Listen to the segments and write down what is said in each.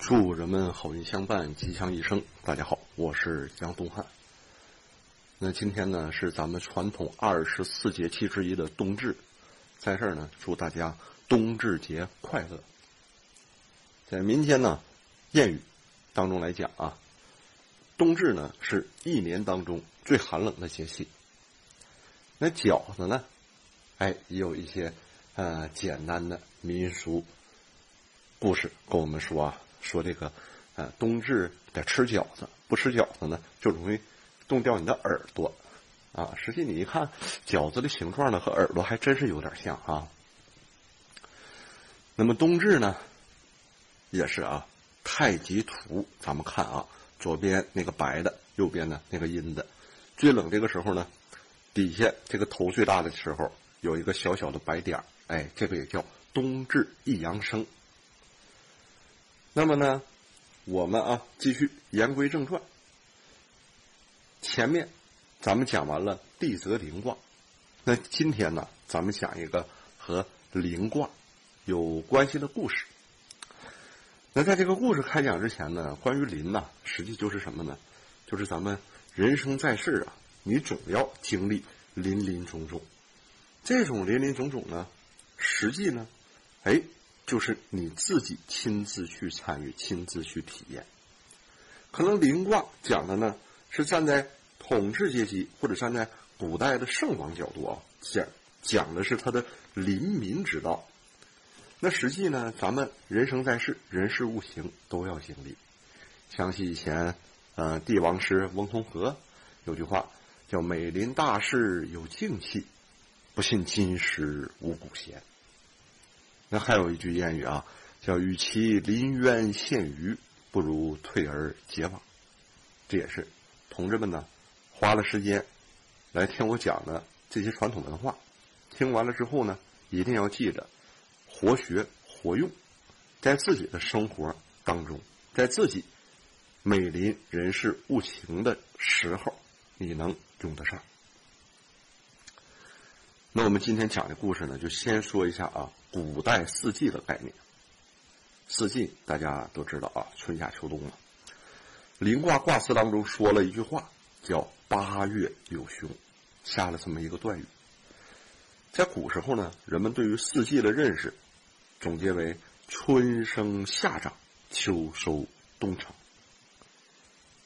祝人们好运相伴，吉祥一生。大家好，我是江东汉。那今天呢是咱们传统二十四节气之一的冬至，在这儿呢祝大家冬至节快乐。在民间呢谚语当中来讲啊，冬至呢是一年当中最寒冷的节气。那饺子呢，哎，也有一些呃简单的民俗故事跟我们说啊。说这个，呃，冬至得吃饺子，不吃饺子呢，就容易冻掉你的耳朵，啊，实际你一看饺子的形状呢，和耳朵还真是有点像啊。那么冬至呢，也是啊，太极图，咱们看啊，左边那个白的，右边呢那个阴的，最冷这个时候呢，底下这个头最大的时候有一个小小的白点儿哎，这个也叫冬至一阳生。那么呢，我们啊继续言归正传。前面咱们讲完了地泽临卦，那今天呢，咱们讲一个和临卦有关系的故事。那在这个故事开讲之前呢，关于临呐，实际就是什么呢？就是咱们人生在世啊，你总要经历林林种种。这种林林种种呢，实际呢，哎。就是你自己亲自去参与、亲自去体验。可能临卦讲的呢，是站在统治阶级或者站在古代的圣王角度啊，讲讲的是他的临民之道。那实际呢，咱们人生在世，人事物行都要经历。想起以前，呃，帝王师翁同龢有句话叫“美临大事有静气，不信今时无古贤”。那还有一句谚语啊，叫“与其临渊羡鱼，不如退而结网”。这也是同志们呢花了时间来听我讲的这些传统文化。听完了之后呢，一定要记着活学活用，在自己的生活当中，在自己美林人事物情的时候，你能用得上。那我们今天讲的故事呢，就先说一下啊。古代四季的概念，四季大家都知道啊，春夏秋冬了。临卦卦辞当中说了一句话，叫“八月有凶”，下了这么一个断语。在古时候呢，人们对于四季的认识，总结为春生夏长，秋收冬藏，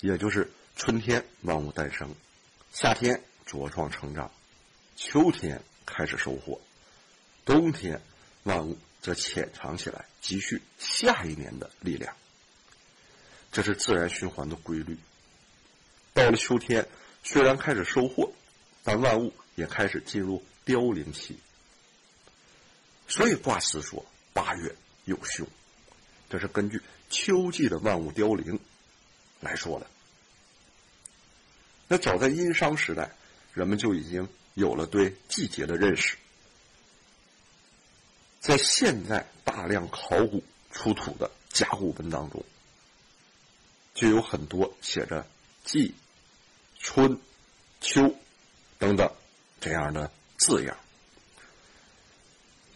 也就是春天万物诞生，夏天茁壮成长，秋天开始收获，冬天。万物则潜藏起来，积蓄下一年的力量。这是自然循环的规律。到了秋天，虽然开始收获，但万物也开始进入凋零期。所以卦辞说八月有凶，这是根据秋季的万物凋零来说的。那早在殷商时代，人们就已经有了对季节的认识。在现在大量考古出土的甲骨文当中，就有很多写着“季”“春”“秋”等等这样的字样。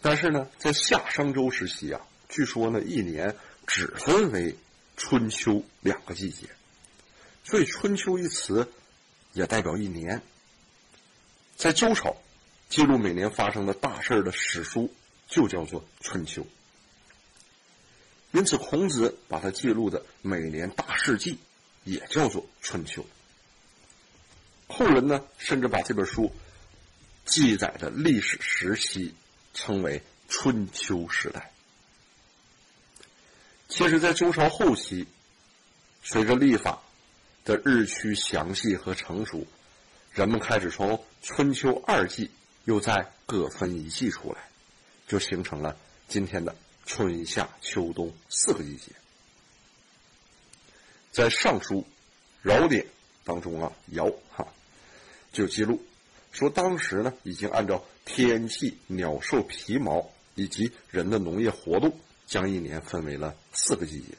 但是呢，在夏商周时期啊，据说呢，一年只分为春秋两个季节，所以“春秋”一词也代表一年。在周朝，记录每年发生的大事的史书。就叫做春秋，因此孔子把它记录的每年大事记也叫做春秋。后人呢，甚至把这本书记载的历史时期称为春秋时代。其实，在周朝后期，随着历法的日趋详细和成熟，人们开始从春秋二季又再各分一季出来。就形成了今天的春夏秋冬四个季节。在《尚书·尧典》当中啊，尧哈就记录说，当时呢已经按照天气、鸟兽皮毛以及人的农业活动，将一年分为了四个季节。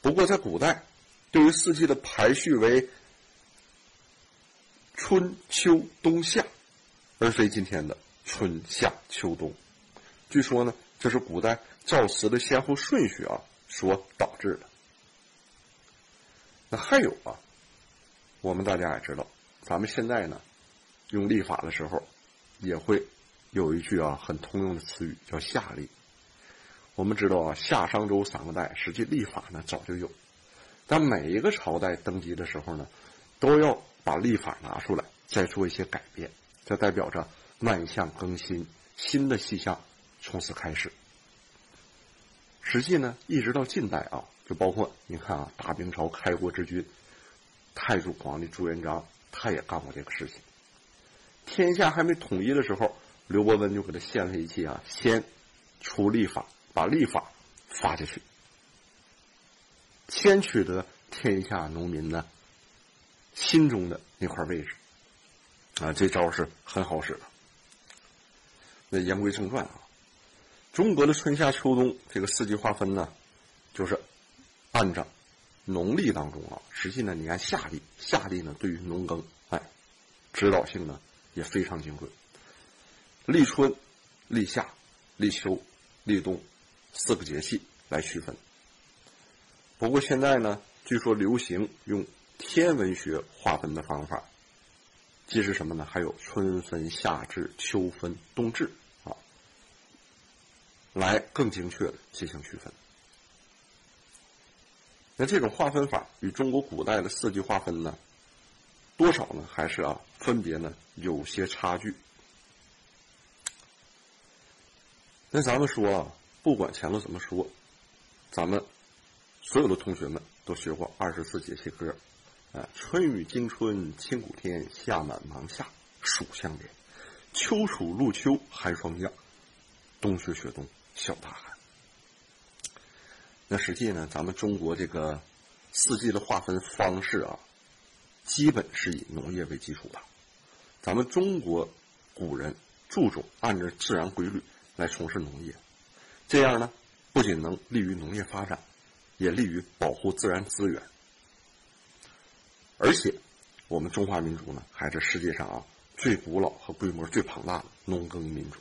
不过在古代，对于四季的排序为春秋冬夏，而非今天的。春夏秋冬，据说呢，这是古代造词的先后顺序啊所导致的。那还有啊，我们大家也知道，咱们现在呢用历法的时候，也会有一句啊很通用的词语叫夏历。我们知道啊，夏商周三个代，实际历法呢早就有，但每一个朝代登基的时候呢，都要把历法拿出来，再做一些改变，这代表着万象更新，新的气象从此开始。实际呢，一直到近代啊，就包括你看啊，大明朝开国之君太祖皇帝朱元璋，他也干过这个事情。天下还没统一的时候，刘伯温就给他献了一计啊，先出立法。把立法发下去，先取得天下农民呢心中的那块位置啊，这招是很好使的。那言归正传啊，中国的春夏秋冬这个四季划分呢，就是按照农历当中啊，实际呢，你看夏历，夏历呢对于农耕哎，指导性呢也非常精准。立春、立夏、立秋、立冬。四个节气来区分。不过现在呢，据说流行用天文学划分的方法，即是什么呢？还有春分、夏至、秋分、冬至啊，来更精确的进行区分。那这种划分法与中国古代的四季划分呢，多少呢？还是啊，分别呢有些差距。那咱们说啊。不管前头怎么说，咱们所有的同学们都学过二十四节气歌，春雨惊春清谷天，夏满芒夏暑相连，秋暑露秋寒霜降，冬雪雪冬小大寒。那实际呢，咱们中国这个四季的划分方式啊，基本是以农业为基础的。咱们中国古人注重按照自然规律来从事农业。这样呢，不仅能利于农业发展，也利于保护自然资源。而且，我们中华民族呢，还是世界上啊最古老和规模最庞大的农耕民族。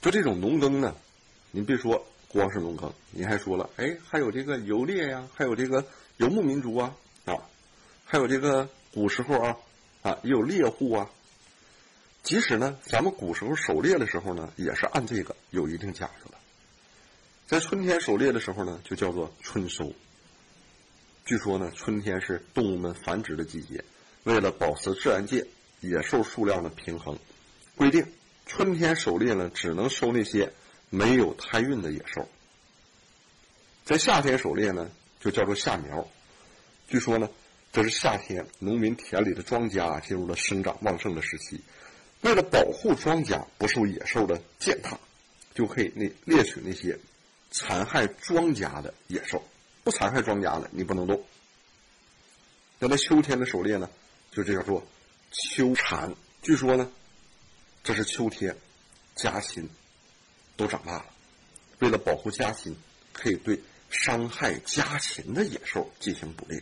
就这种农耕呢，您别说光是农耕，您还说了，哎，还有这个游猎呀，还有这个游牧民族啊，啊，还有这个古时候啊，啊，也有猎户啊。即使呢，咱们古时候狩猎的时候呢，也是按这个有一定讲究的。在春天狩猎的时候呢，就叫做春收。据说呢，春天是动物们繁殖的季节，为了保持自然界野兽数量的平衡，规定春天狩猎呢，只能收那些没有胎孕的野兽。在夏天狩猎呢，就叫做夏苗。据说呢，这是夏天农民田里的庄稼进入了生长旺盛的时期。为了保护庄稼不受野兽的践踏，就可以那猎取那些残害庄稼的野兽，不残害庄稼的你不能动。那么秋天的狩猎呢，就这叫做秋蝉。据说呢，这是秋天家禽都长大了，为了保护家禽，可以对伤害家禽的野兽进行捕猎。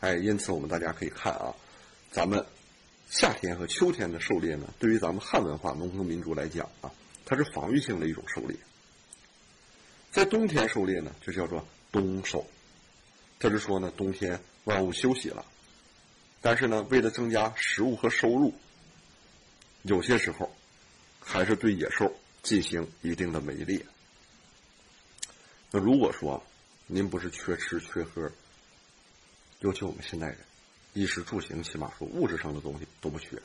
哎，因此我们大家可以看啊，咱们。夏天和秋天的狩猎呢，对于咱们汉文化农耕民族来讲啊，它是防御性的一种狩猎。在冬天狩猎呢，就叫做冬狩，这是说呢，冬天万物休息了，但是呢，为了增加食物和收入，有些时候还是对野兽进行一定的围猎。那如果说您不是缺吃缺喝，尤其我们现代人。衣食住行，起码说物质上的东西都不缺。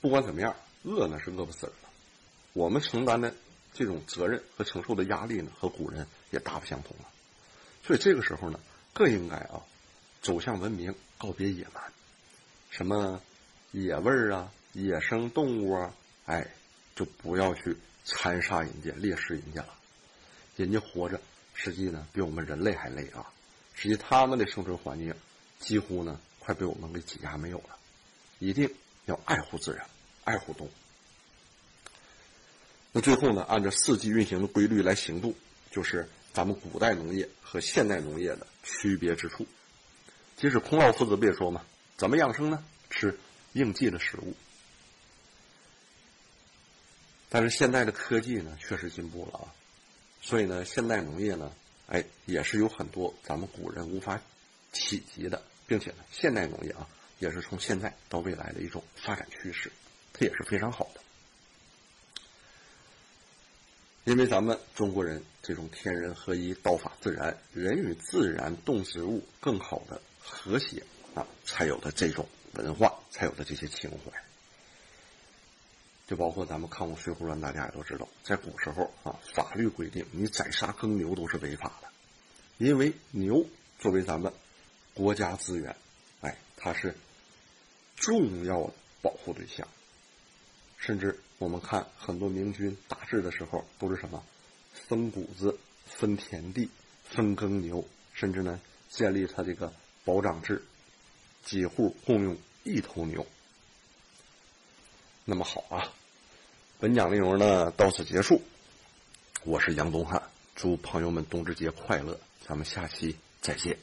不管怎么样，饿呢是饿不死的。我们承担的这种责任和承受的压力呢，和古人也大不相同了。所以这个时候呢，更应该啊，走向文明，告别野蛮。什么野味儿啊，野生动物啊，哎，就不要去残杀人家、猎食人家了。人家活着，实际呢比我们人类还累啊。实际他们的生存环境。几乎呢，快被我们给挤压没有了。一定要爱护自然，爱护动物。那最后呢，按照四季运行的规律来行动，就是咱们古代农业和现代农业的区别之处。即使孔老夫子不也说嘛，怎么养生呢？吃应季的食物。但是现在的科技呢，确实进步了啊，所以呢，现代农业呢，哎，也是有很多咱们古人无法企及的，并且呢，现代农业啊，也是从现在到未来的一种发展趋势，它也是非常好的。因为咱们中国人这种天人合一、道法自然、人与自然、动植物更好的和谐啊，才有的这种文化，才有的这些情怀。就包括咱们看过《水浒传》，大家也都知道，在古时候啊，法律规定你宰杀耕牛都是违法的，因为牛作为咱们国家资源，哎，它是重要的保护对象，甚至。我们看很多明君大治的时候都是什么，分谷子、分田地、分耕牛，甚至呢建立他这个保长制，几户共用一头牛。那么好啊，本讲内容呢到此结束。我是杨东汉，祝朋友们冬至节快乐，咱们下期再见。